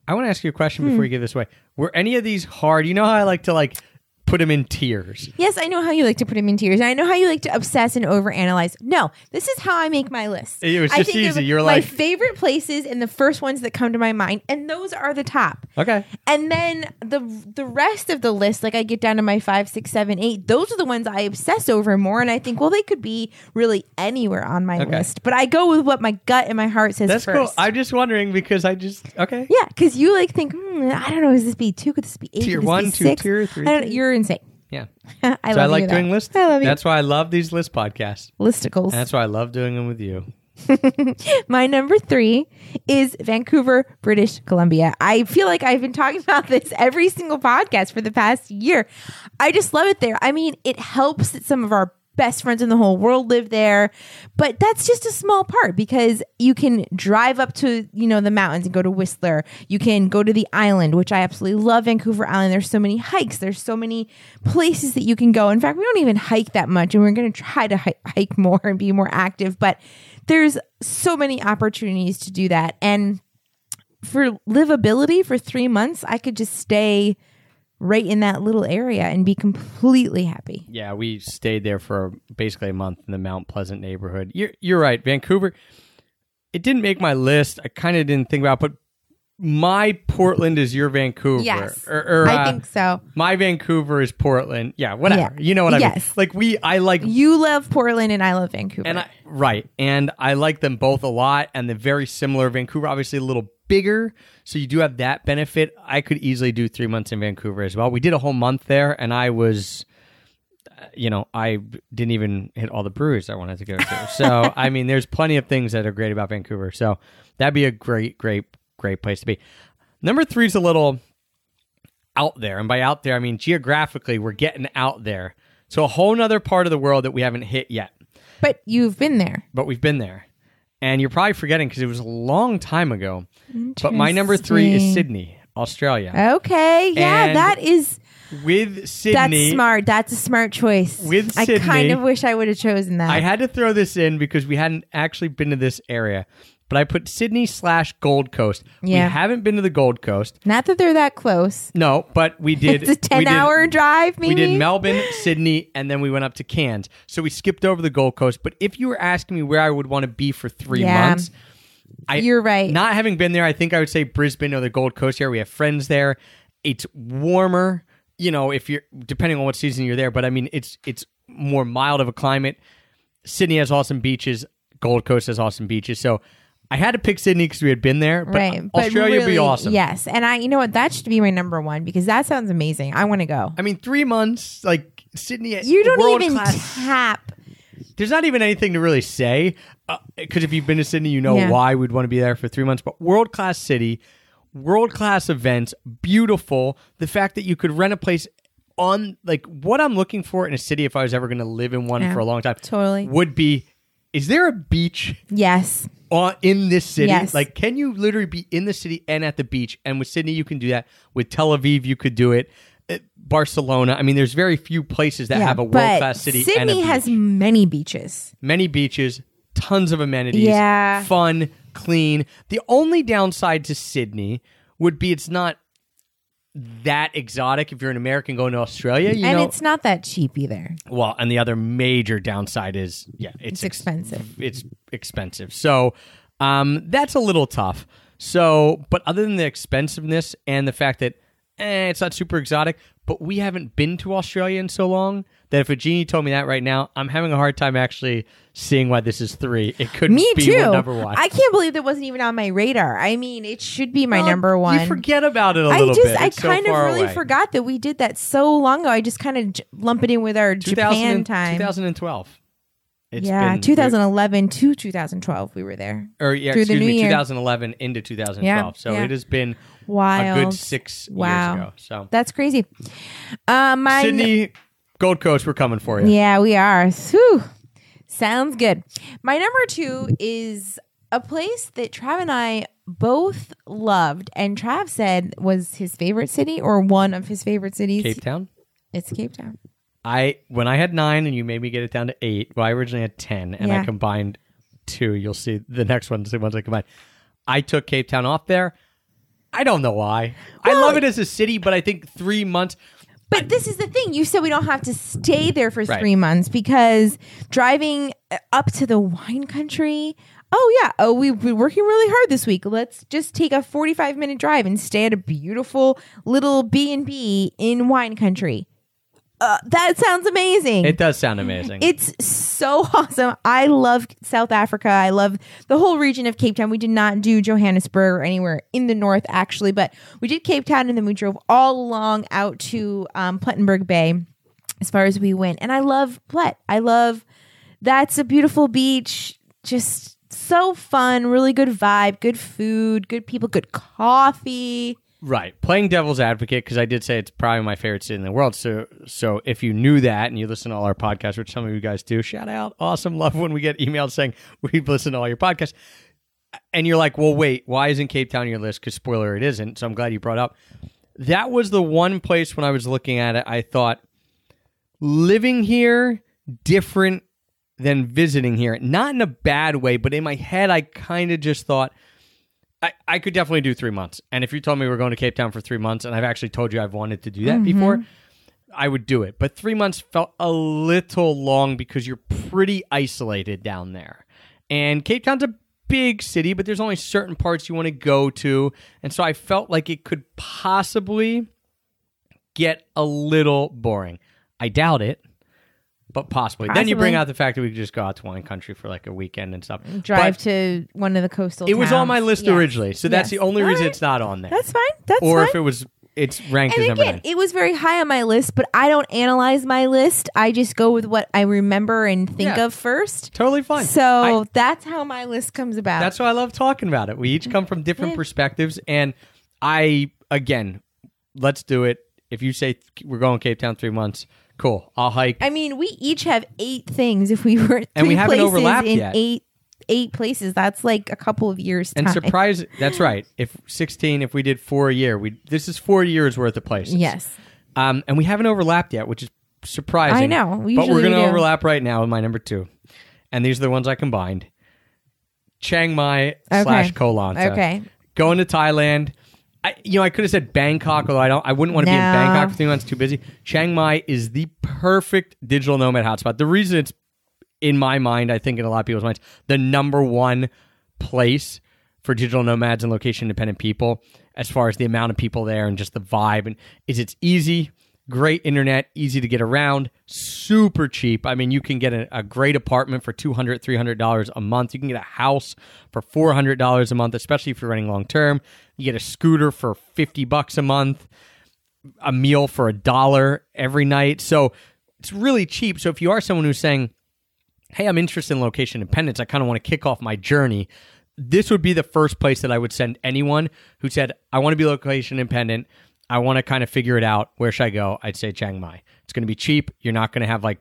I want to ask you a question Hmm. before you give this away. Were any of these hard? You know how I like to like put them in tiers. Yes, I know how you like to put them in tiers. and I know how you like to obsess and overanalyze. No, this is how I make my list. It was I just easy. You're my like- favorite places and the first ones that come to my mind, and those are the top. Okay. And then the the rest of the list, like I get down to my five, six, seven, eight. Those are the ones I obsess over more, and I think, well, they could be really anywhere on my Okay. list. But I go with what my gut and my heart says That's first. cool. I'm just wondering because I just okay. Yeah, because you like think, hmm, I don't know, is this be two? Could this be eight? Tier Could this one, be two, six? tier three, I don't, you're insane. Yeah. <laughs> I so I like doing lists. I love you. That's why I love these list podcasts. listicles. And that's why I love doing them with you. <laughs> My number three is Vancouver, British Columbia. I feel like I've been talking <laughs> about this every single podcast for the past year. I just love it there. I mean, it helps that some of our best friends in the whole world live there, but that's just a small part because you can drive up to, you know, the mountains and go to Whistler. You can go to the island, which I absolutely love Vancouver Island. There's so many hikes, there's so many places that you can go. In fact, we don't even hike that much and we're going to try to hike <laughs> more and be more active, but there's so many opportunities to do that. And for livability for three months, I could just stay right in that little area and be completely happy. Yeah, we stayed there for basically a month in the Mount Pleasant neighborhood. You're you're right, Vancouver. It didn't make my list. I kind of didn't think about, it, but my Portland is your Vancouver. Yes, Or- or, I uh, think so. My Vancouver is Portland. Yeah, whatever. Yeah. You know what I mean? Yes. Like we, I like You love Portland and I love Vancouver. And I, right, and I like them both a lot, and they're very similar. Vancouver, obviously, a little bigger, so you do have that benefit. I could easily do three months in Vancouver as well. We did a whole month there, and I was, uh, you know, I didn't even hit all the breweries I wanted to go to. So, <laughs> I mean, there's plenty of things that are great about Vancouver. So that'd be a great, great, great place to be. Number three is a little out there, and by out there, I mean geographically, we're getting out there. So a whole nother part of the world that we haven't hit yet but you've been there. but we've been there. And you're probably forgetting because it was a long time ago. But my number three is Sydney, Australia. Okay, yeah, And that is With Sydney. that's smart. That's a smart choice. With Sydney. I kind of wish I would have chosen that. I had to throw this in because we hadn't actually been to this area. But I put Sydney slash Gold Coast. Yeah. We haven't been to the Gold Coast. Not that they're that close. No, but we <laughs> did. It's a we ten did- hour drive. Maybe We did Melbourne, <laughs> Sydney, and then we went up to Cairns. So we skipped over the Gold Coast. But if you were asking me where I would want to be for three Yeah. months, I, You're right. Not having been there, I think I would say Brisbane or the Gold Coast area. We have friends there. It's warmer, you know, if you're depending on what season you're there. But I mean, it's it's more mild of a climate. Sydney has awesome beaches. Gold Coast has awesome beaches. So I had to pick Sydney because we had been there. But right, but Australia would be awesome. Yes, and I, you know what, that should be my number one because that sounds amazing. I want to go. I mean, three months, like Sydney. You don't even class- tap. there's not even anything to really say uh, because if you've been to Sydney, you know Yeah. why we'd want to be there for three months. But world class city, world class events, beautiful. The fact that you could rent a place on like what I'm looking for in a city if I was ever going to live in one Yeah, for a long time totally. would be. Is there a beach Yes, on in this city? Yes. Like, can you literally be in the city and at the beach? And with Sydney, you can do that. With Tel Aviv, you could do it. Uh, Barcelona. I mean, there's very few places that yeah, have a world class city. Sydney has many beaches. many beaches, tons of amenities, Yeah. fun, clean. The only downside to Sydney would be it's not that exotic if you're an American going to Australia, you and know. it's not that cheap either. well, and the other major downside is yeah, it's, It's expensive. It's expensive. So, um that's a little tough. So, but other than the expensiveness and the fact that eh, it's not super exotic, but we haven't been to Australia in so long that if a genie told me that right now, I'm having a hard time actually seeing why this is three. It could Me be too. number one. I can't believe that wasn't even on my radar. I mean, it should be my Well, number one. You forget about it a I little just, bit. I It's so kind of really away. forgot that we did that so long ago. I just kind of j- lump it in with our Japan time. 2012. It's yeah, been- 2011 to 2012, we were there. or yeah, through the excuse new me, year. 2011 into 2012. Yeah, so yeah. it has been Wild. a good six Wow. years ago. So That's crazy. Uh, my Sydney, Gold Coast, we're coming for you. Yeah, we are. Whew. Sounds good. My number two is a place that Trav and I both loved, and Trav said was his favorite city or one of his favorite cities. Cape Town. It's Cape Town. I when I had nine and you made me get it down to eight. Well, I originally had ten, and I combined two. You'll see the next one's the ones I combined. I took Cape Town off there. I don't know why. I love it as a city, but I think three months. But this is the thing. You said we don't have to stay there for Right. three months because driving uh, up to the wine country. Oh yeah. Oh, we've been working really hard this week. Let's just take a forty-five minute drive and stay at a beautiful little B and B in wine country. Uh, that sounds amazing. It does sound amazing. It's so <laughs> awesome. I love South Africa. I love the whole region of Cape Town. We did not do Johannesburg or anywhere in the north, actually, but we did Cape Town and then we drove all along out to um, Plettenberg Bay as far as we went. And I love Plett. I love that's a beautiful beach. Just so fun, really good vibe, good food, good people, good coffee. Right. Playing devil's advocate because I did say it's probably my favorite city in the world. So so if you knew that and you listen to all our podcasts, which some of you guys do, shout out. Awesome. Love when we get emails saying <laughs> we've listened to all your podcasts. And you're like, well, wait, why isn't Cape Town your list? Because spoiler, it isn't. So I'm glad you brought up. That was the one place when I was looking at it, I thought living here different than visiting here. Not in a bad way, but in my head, I kind of just thought I, I could definitely do three months. And if you told me we're going to Cape Town for three months, and I've actually told you I've wanted to do that mm-hmm. before, I would do it. But three months felt a little long because you're pretty isolated down there. And Cape Town's a big city, but there's only certain parts you want to go to. And so I felt like it could possibly get a little boring. I doubt it, but possibly. Then you bring out the fact that we could just go out to wine country for like a weekend and stuff. Drive But to one of the coastal it was on my towns. list originally, so that's Yes. the only All reason right. it's not on there. That's fine. That's fine. or fine. if it was, it's ranked as and number again, nine. it was very high on my list, but I don't analyze my list. I just go with what I remember and think Yeah. of first. totally fine. So I- that's how my list comes about. That's why I love talking about it. We each come from different perspectives, and I again, let's do it. If you say we're going Cape Town three months, cool. I'll hike. I mean, we each have eight things. If we were And we haven't places overlapped in yet. eight eight places, that's like a couple of years. and time. surprise, that's right. If sixteen, if we did four a year, we this is four years worth of places. Yes. Um, and we haven't overlapped yet, which is surprising. I know. but we're going to do. overlap right now with my number two, and these are the ones I combined: Chiang Mai Okay. slash Koh Lanta. Okay. Going to Thailand. I, you know, I could have said Bangkok, although I don't. I wouldn't want to be in No. Bangkok for three months. Too busy. Chiang Mai is the perfect digital nomad hotspot. The reason it's in my mind, I think in a lot of people's minds, the number one place for digital nomads and location independent people, as far as the amount of people there and just the vibe, and is it's easy, great internet, easy to get around, super cheap. I mean, you can get a, a great apartment for $200, $300 a month. You can get a house for $400 a month, especially if you're running long term. You get a scooter for 50 bucks a month a meal for a dollar every night. So it's really cheap. So if you are someone who's saying, hey, I'm interested in location independence, I kind of want to kick off my journey, this would be the first place that I would send anyone who said, I want to be location independent. I want to kind of figure it out. Where should I go? I'd say Chiang Mai. It's going to be cheap. You're not going to have like,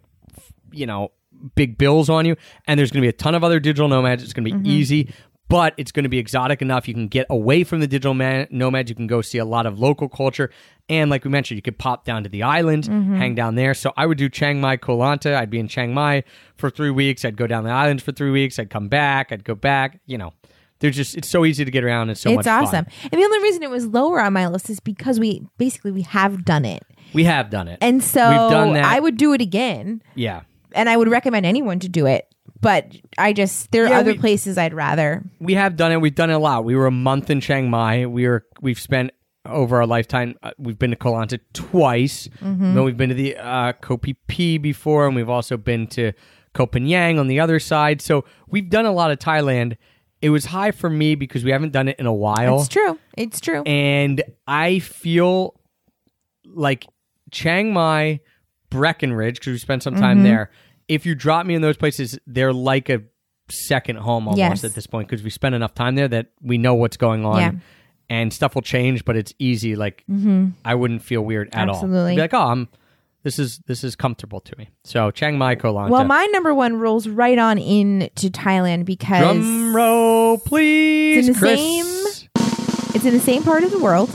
you know, big bills on you. And there's going to be a ton of other digital nomads. It's going to be mm-hmm. easy, but it's going to be exotic enough. You can get away from the digital man- nomads. You can go see a lot of local culture. And like we mentioned, you could pop down to the island, mm-hmm. hang down there. So I would do Chiang Mai, Koh Lanta. I'd be in Chiang Mai for three weeks. I'd go down the islands for three weeks. I'd come back. I'd go back. You know, there's just, it's so easy to get around and so much it's awesome. fun. And the only reason it was lower on my list is because we basically we have done it. We have done it. And so We've done that. I would do it again. yeah. And I would recommend anyone to do it. But I just there are Yeah, other we- places I'd rather. we have done it. We've done it a lot. We were a month in Chiang Mai. We were we've spent over our lifetime. Uh, we've been to Koh Lanta twice. Then we've been to the uh, Koh Phi Phi before, and we've also been to Koh Phangan on the other side. So we've done a lot of Thailand. It was high for me because we haven't done it in a while, It's true. It's true. and I feel like Chiang Mai, Breckenridge, because we spent some time Mm-hmm. there. If you drop me in those places, they're like a second home almost Yes. at this point because we spent enough time there that we know what's going on. Yeah. And stuff will change, but it's easy. Like I wouldn't feel weird at all. Mm-hmm. Absolutely. I'd be like, oh, I'm. This is this is comfortable to me. So Chiang Mai, Koh Lanta. well, my number one rolls right on in to Thailand because drum roll, please. It's in the Chris. same- It's in the same part of the world.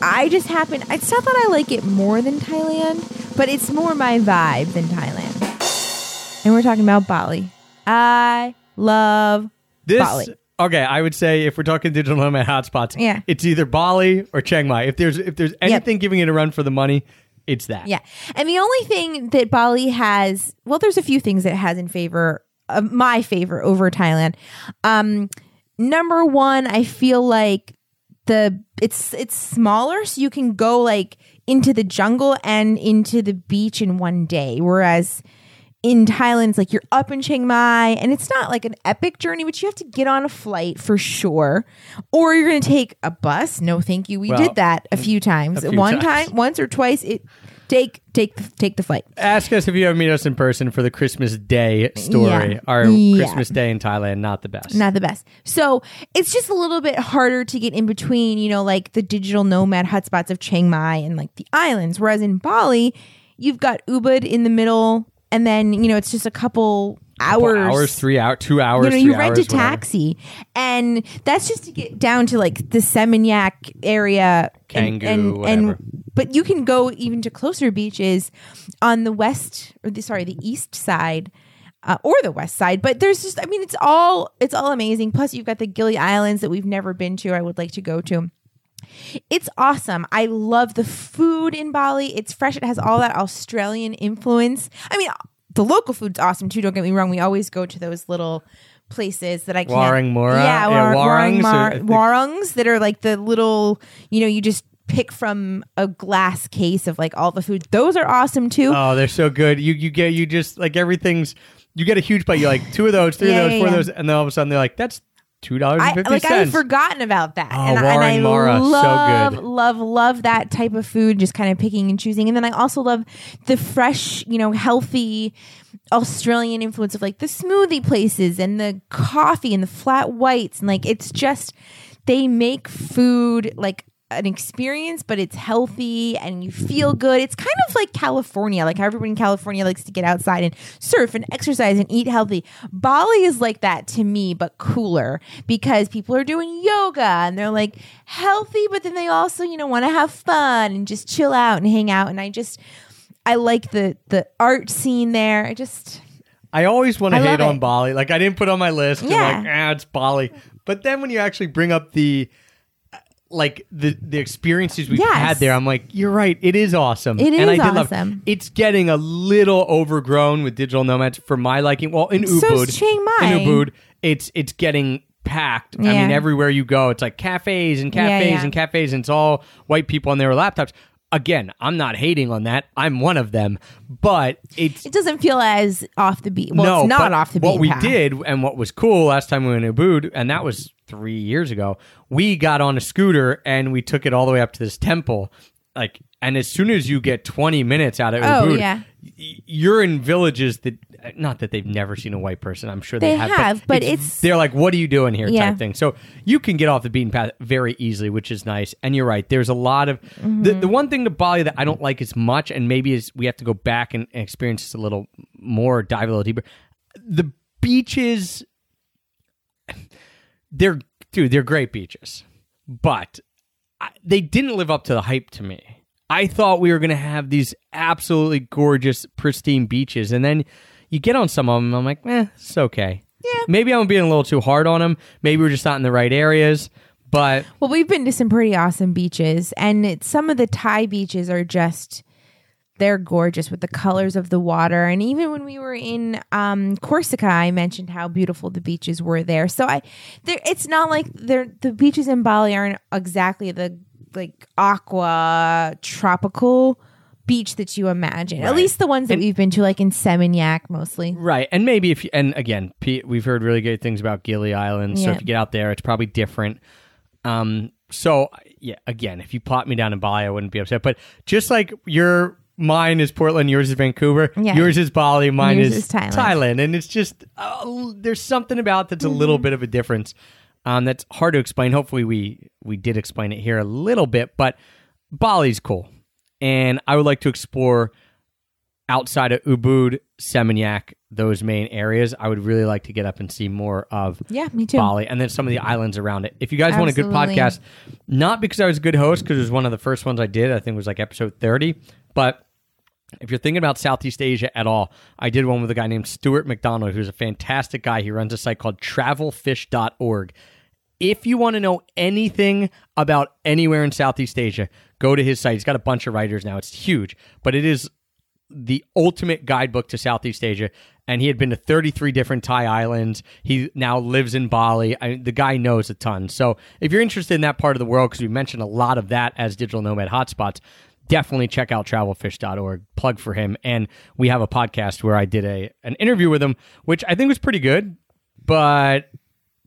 I just happen. It's not that I like it more than Thailand, but it's more my vibe than Thailand. And we're talking about Bali. I love This Bali. okay, I would say if we're talking digital nomad hotspots, Yeah. it's either Bali or Chiang Mai. If there's if there's anything giving it a run for the money, it's that. Yeah. And the only thing that Bali has, well, there's a few things that it has in favor of my favor over Thailand. Um, number one, I feel like the it's it's smaller, so you can go like into the jungle and into the beach in one day. Whereas in Thailand, it's like you're up in Chiang Mai and it's not like an epic journey, but you have to get on a flight for sure. Or you're going to take a bus. No, thank you. We Well, did that a mm, few times. a few One times. time, once or twice, it take take the, take the flight. Ask us if you ever meet us in person for the Christmas Day story. Yeah. Our Yeah. Christmas Day in Thailand, not the best. not the best. So it's just a little bit harder to get in between, you know, like the digital nomad hotspots of Chiang Mai and like the islands. Whereas in Bali, you've got Ubud in the middle, and then you know it's just a couple hours. hours, three hours, two hours. you know, you rent hours, a whatever. taxi, and that's just to get down to like the Seminyak area, and, and, whatever. and but you can go even to closer beaches on the west or the sorry the east side. Uh, or the west side, but there's just, I mean, it's all, it's all amazing. Plus, you've got the Gili Islands that we've never been to. I would like to go to. It's awesome. I love the food in Bali. It's fresh. It has all that Australian influence. I mean, the local food's awesome too. Don't get me wrong. We always go to those little places that I can't. Warung Mora? Yeah, Yeah, war, warungs warung mar- are- I warungs that are like the little. You know, you just pick from a glass case of like all the food. Those are awesome too. Oh, they're so good. You you get you just like everything's. You get a huge bite. You're like two of those, three Yeah, of those, yeah, four yeah. of those, and then all of a sudden they're like, "That's two dollars I fifty like I had forgotten about that, Oh, and, I- and I Mara, so love, good. love, love that type of food. Just kind of picking and choosing, and then I also love the fresh, you know, healthy Australian influence of like the smoothie places and the coffee and the flat whites, and like it's just they make food like an experience, but it's healthy and you feel good. It's kind of like California, like how everybody in California likes to get outside and surf and exercise and eat healthy. Bali is like that to me, but cooler because people are doing yoga and they're like healthy, but then they also, you know, want to have fun and just chill out and hang out. And I just, I like the the art scene there. I just, I always want to hate on. Bali. Like I didn't put on my list. Yeah. like, ah, it's Bali. But then when you actually bring up the like the the experiences we've Yes. had there, I'm like, you're right. It is awesome. It and I is did love- awesome. it's getting a little overgrown with digital nomads for my liking. Well, in Ubud, is Chiang Mai. in Ubud, it's it's getting packed. I mean, everywhere you go, it's like cafes and Yeah, cafes yeah. and cafes, and it's all white people on their laptops. Again, I'm not hating on that. I'm one of them, but it's it doesn't feel as off the beat. Well, no, it's not off the beat. What we did and what was cool last time we went to Ubud, and that was three years ago, we got on a scooter and we took it all the way up to this temple. Like, and as soon as you get 20 minutes out of Oh, Ubud, yeah. you're in villages that, not that they've never seen a white person, I'm sure they, They have, but it's- they're like, what are you doing here? Yeah. type thing. So you can get off the beaten path very easily, which is nice. And you're right. There's a lot of Mm-hmm. the, the one thing to Bali that I don't like as much, and maybe is we have to go back and, and experience this a little more, dive a little deeper. The beaches, <sighs> they're dude, they're great beaches, but I, they didn't live up to the hype to me. I thought we were going to have these absolutely gorgeous, pristine beaches, and then you get on some of them. I'm like, eh, it's okay. Yeah. Maybe I'm being a little too hard on them. Maybe we're just not in the right areas. But Well, we've been to some pretty awesome beaches, and it, some of the Thai beaches are just they're gorgeous with the colors of the water. And even when we were in um, Corsica, I mentioned how beautiful the beaches were there. So I, there, it's not like they're the beaches in Bali aren't exactly the like aqua tropical beach that you imagine. At least the ones that And- we've been to, like in Seminyak, mostly. right, and maybe if you, and again, Pete, we've heard really good things about Gili Island. So Yeah. if you get out there, it's probably different. Um, so yeah, again, if you plot me down in Bali, I wouldn't be upset. But just like your mine is Portland, yours is Vancouver, Yeah. yours is Bali, mine is, is Thailand. and it's just uh, there's something about that's a Mm-hmm. little bit of a difference. Um, that's hard to explain. Hopefully, we we did explain it here a little bit, but Bali's cool, and I would like to explore outside of Ubud, Seminyak, those main areas. I would really like to get up and see more of Yeah, me too. Bali, and then some of the mm-hmm. islands around it. If you guys want a good podcast, not because I was a good host, because it was one of the first ones I did. I think it was like episode thirty. But if you're thinking about Southeast Asia at all, I did one with a guy named Stuart McDonald, who's a fantastic guy. He runs a site called TravelFish.org. If you want to know anything about anywhere in Southeast Asia, go to his site. He's got a bunch of writers now. It's huge, but it is the ultimate guidebook to Southeast Asia. And he had been to 33 different Thai islands. He now lives in Bali. I, the guy knows a ton. So if you're interested in that part of the world, because we mentioned a lot of that as digital nomad hotspots, definitely check out travelfish.org. Plug for him. And we have a podcast where I did a an interview with him, which I think was pretty good, but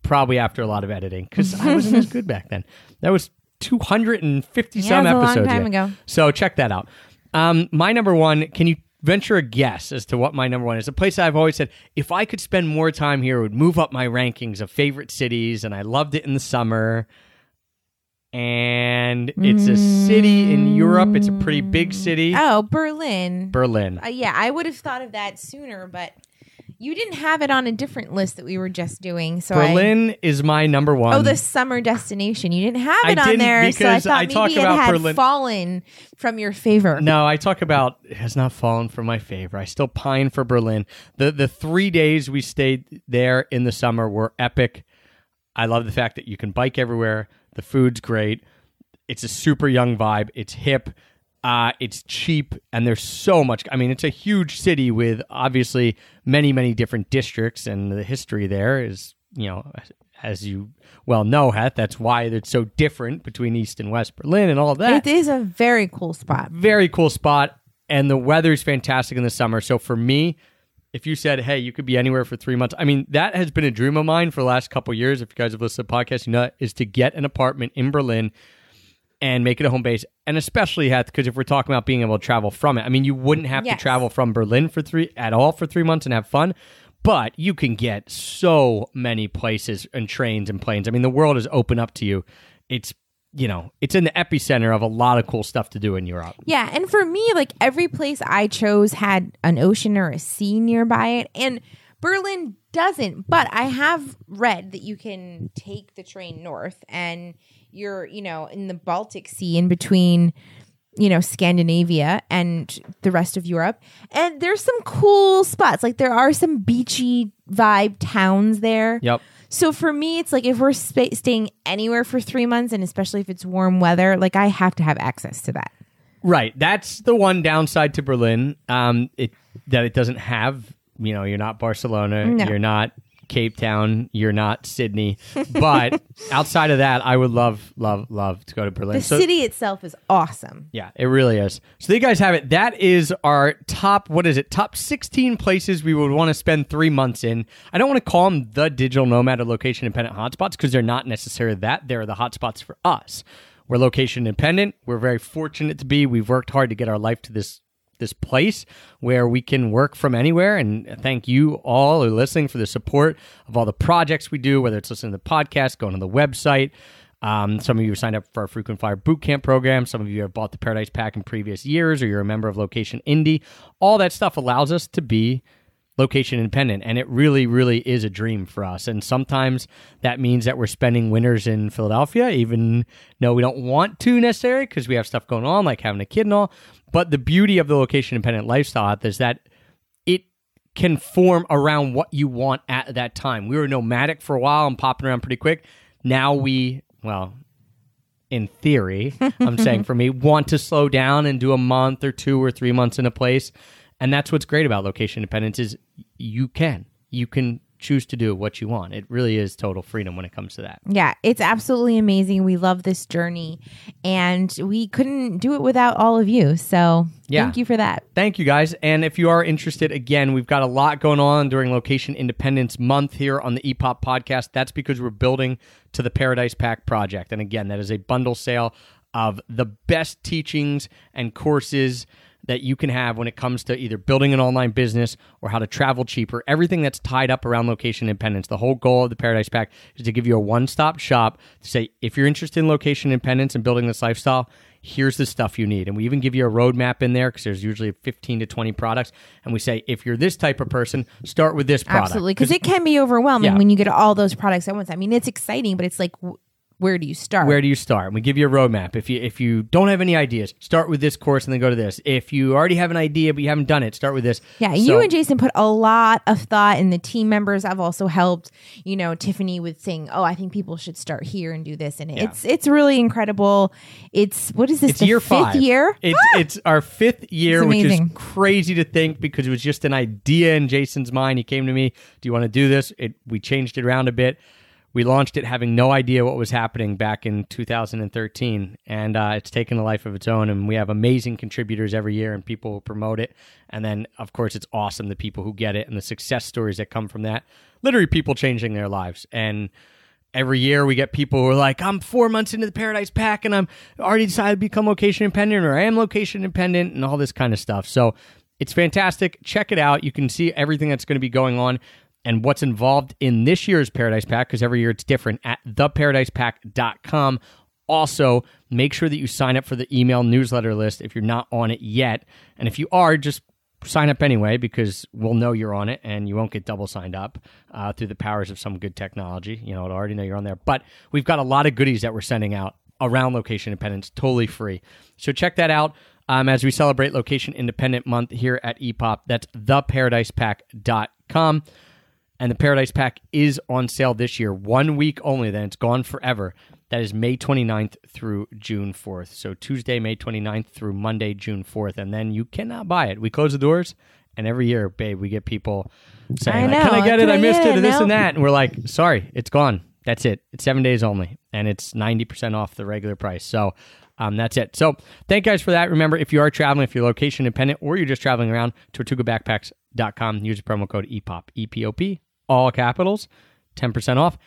probably after a lot of editing because I wasn't as good back then. That was 250 Yeah, some was a long episodes time ago. ago. So check that out. Um, my number one, can you venture a guess as to what my number one is? A place I've always said, if I could spend more time here, it would move up my rankings of favorite cities, and I loved it in the summer. And it's a city in Europe. It's a pretty big city. Oh, Berlin. Berlin. Uh, yeah, I would have thought of that sooner, but you didn't have it on a different list that we were just doing. So I- Berlin is my number oh, one. oh, the summer destination. You didn't have I it on didn't there, so I thought I maybe it had Berlin- fallen from your favor. No, I talk about it has not fallen from my favor. I still pine for Berlin. The the three days we stayed there in the summer were epic. I love the fact that you can bike everywhere. The food's great. It's a super young vibe. It's hip. Uh, it's cheap, and there's so much. I mean, it's a huge city with obviously many, many different districts, and the history there is, you know, as you well know, Heth. That's why it's so different between East and West Berlin and all that It is a very cool spot. very cool spot and the weather is fantastic in the summer so for me if you said hey you could be anywhere for three months i mean that has been a dream of mine for the last couple years if you guys have listened to the podcast you know is to get an apartment in berlin and make it a home base and especially because if we're talking about being able to travel from it i mean you wouldn't have Yes. to travel from berlin for three at all for three months and have fun but you can get so many places and trains and planes i mean the world is open up to you it's you know it's in the epicenter of a lot of cool stuff to do in europe Yeah, and for me, like every place I chose had an ocean or a sea nearby it, and Berlin doesn't. But I have read that you can take the train north, and you're, you know, in the Baltic Sea in between, you know, Scandinavia and the rest of Europe, and there's some cool spots. Like there are some beachy vibe towns there. Yep. So for me, it's like if we're spa- staying anywhere for three months, and especially if it's warm weather, like I have to have access to that. Right. That's the one downside to Berlin. Um, it that it doesn't have. You know, you're not Barcelona. No. You're not Cape Town. You're not Sydney. But <laughs> outside of that, I would love, love, love to go to Berlin. The So- city itself is awesome. Yeah, it really is. So there you guys have it. That is our top. What is it? Top 16 places we would want to spend three months in. I don't want to call them the digital nomad or location independent hotspots because they're not necessarily that. They're the hotspots for us. We're location independent. We're very fortunate to be. We've worked hard to get our life to this this place where we can work from anywhere. And thank you all who are listening for the support of all the projects we do, whether it's listening to the podcast, going to the website. Um, some of you have signed up for our frequent flyer boot camp program. Some of you have bought the Paradise Pack in previous years, or you're a member of Location Indie. All that stuff allows us to be location independent, and it really, really is a dream for us. And sometimes that means that we're spending winters in Philadelphia, even though we don't want to necessarily because we have stuff going on, like having a kid and all. But the beauty of the location independent lifestyle is that it can form around what you want at that time. We were nomadic for a while and popping around pretty quick. Now we, well, in theory, <laughs> I'm saying for me, want to slow down and do a month or two or three months in a place. And that's what's great about location independence is you can. You can choose to do what you want. It really is total freedom when it comes to that. Yeah, it's absolutely amazing. We love this journey and we couldn't do it without all of you. So Yeah. thank you for that. Thank you guys. And if you are interested, again, we've got a lot going on during Location Independence Month here on the EPOP podcast. That's because we're building to the Paradise Pack project. And again, that is a bundle sale of the best teachings and courses that you can have when it comes to either building an online business or how to travel cheaper. Everything that's tied up around location independence. The whole goal of the Paradise Pack is to give you a one stop shop to say, if you're interested in location independence and building this lifestyle, here's the stuff you need. And we even give you a roadmap in there because there's usually 15 to 20 products. And we say, if you're this type of person, start with this product. Absolutely. Because it can be overwhelming Yeah. when you get all those products at once. I mean, it's exciting, but it's like, where do you start? Where do you start? And we give you a roadmap. If you if you don't have any ideas, start with this course and then go to this. If you already have an idea but you haven't done it, start with this. Yeah, So- you and Jason put a lot of thought, and the team members I've also helped. You know, Tiffany with saying, "Oh, I think people should start here and do this," and it's it's really incredible. It's what is this? It's the year fifth five. year? It's ah! it's our fifth year, which is crazy to think because it was just an idea in Jason's mind. He came to me, "Do you want to do this?" It we changed it around a bit. We launched it having no idea what was happening back in 2013, and uh, it's taken a life of its own. And we have amazing contributors every year, and people promote it. And then, of course, it's awesome the people who get it and the success stories that come from that. Literally, people changing their lives. And every year we get people who are like, I'm four months into the Paradise Pack, and I'm already decided to become location independent, or I am location independent, and all this kind of stuff. So it's fantastic. Check it out. You can see everything that's going to be going on and what's involved in this year's Paradise Pack, because every year it's different, at theparadisepack.com. Also, make sure that you sign up for the email newsletter list if you're not on it yet. And if you are, just sign up anyway because we'll know you're on it and you won't get double signed up uh, through the powers of some good technology. You know, I already know you're on there. But we've got a lot of goodies that we're sending out around location independence, totally free. So check that out um, as we celebrate Location Independent Month here at EPOP. That's theparadisepack.com. And the Paradise Pack is on sale this year, one week only, then it's gone forever. That is May 29th through June 4th. So Tuesday, May 29th through Monday, June 4th. And then you cannot buy it. We close the doors, and every year, babe, we get people saying, I like. Can I get it? I I missed it, it? this No. and that. And we're like, Sorry, it's gone. That's it. It's seven days only, and it's 90% off the regular price. So um, that's it. So thank you guys for that. Remember, if you are traveling, if you're location independent, or you're just traveling around, tortugabackpacks.com, use the promo code E EPOP, E-P-O-P, all capitals, 10% off.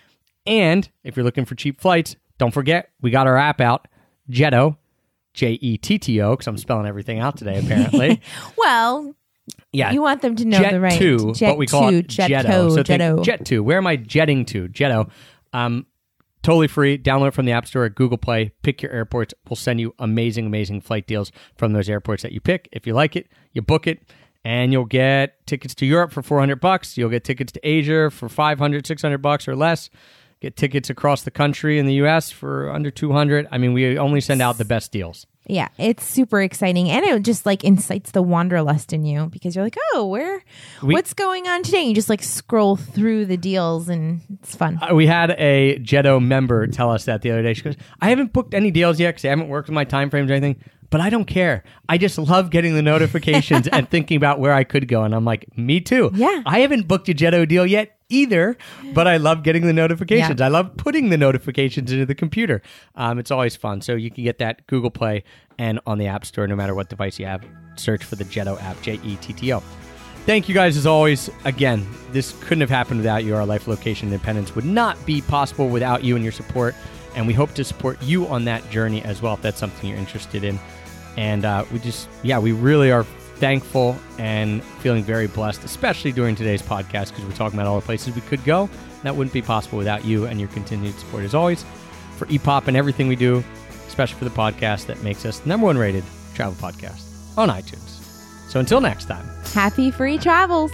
And if you're looking for cheap flights, don't forget, we got our app out, Jetto, J E T T O, because I'm spelling everything out today, apparently. <laughs> Well, yeah. you want them to know Jet the right. 2, Jet but we call two, it Jet Jetto. So Jetto. Jet 2. Where am I jetting to? Jetto. Um, totally free. Download it from the App Store at Google Play. Pick your airports. We'll send you amazing, amazing flight deals from those airports that you pick. If you like it, you book it. And you'll get tickets to Europe for 400 bucks. You'll get tickets to Asia for 500, 600 bucks or less. Get tickets across the country in the US for under 200. I mean, we only send out the best deals. Yeah, it's super exciting, and it just like incites the wanderlust in you because you're like, oh, where, We- what's going on today? You just like scroll through the deals, and it's fun. Uh, we had a Jetto member tell us that the other day. She goes, "I haven't booked any deals yet because I haven't worked with my time frames or anything, but I don't care. I just love getting the notifications and <laughs> thinking about where I could go." And I'm like, "Me too. Yeah. I haven't booked a Jetto deal yet." Either, but I love getting the notifications. Yeah. I love putting the notifications into the computer. Um, it's always fun. So you can get that Google Play and on the App Store, no matter what device you have. Search for the Jetto app, J E T T O. Thank you guys as always. Again, this couldn't have happened without you. Our life location independence would not be possible without you and your support. And we hope to support you on that journey as well if that's something you're interested in. And uh, we just, yeah, we really are thankful and feeling very blessed, especially during today's podcast, because we're talking about all the places we could go. That wouldn't be possible without you and your continued support, as always, for EPOP and everything we do, especially for the podcast that makes us the number one rated travel podcast on iTunes. So until next time, happy free travels.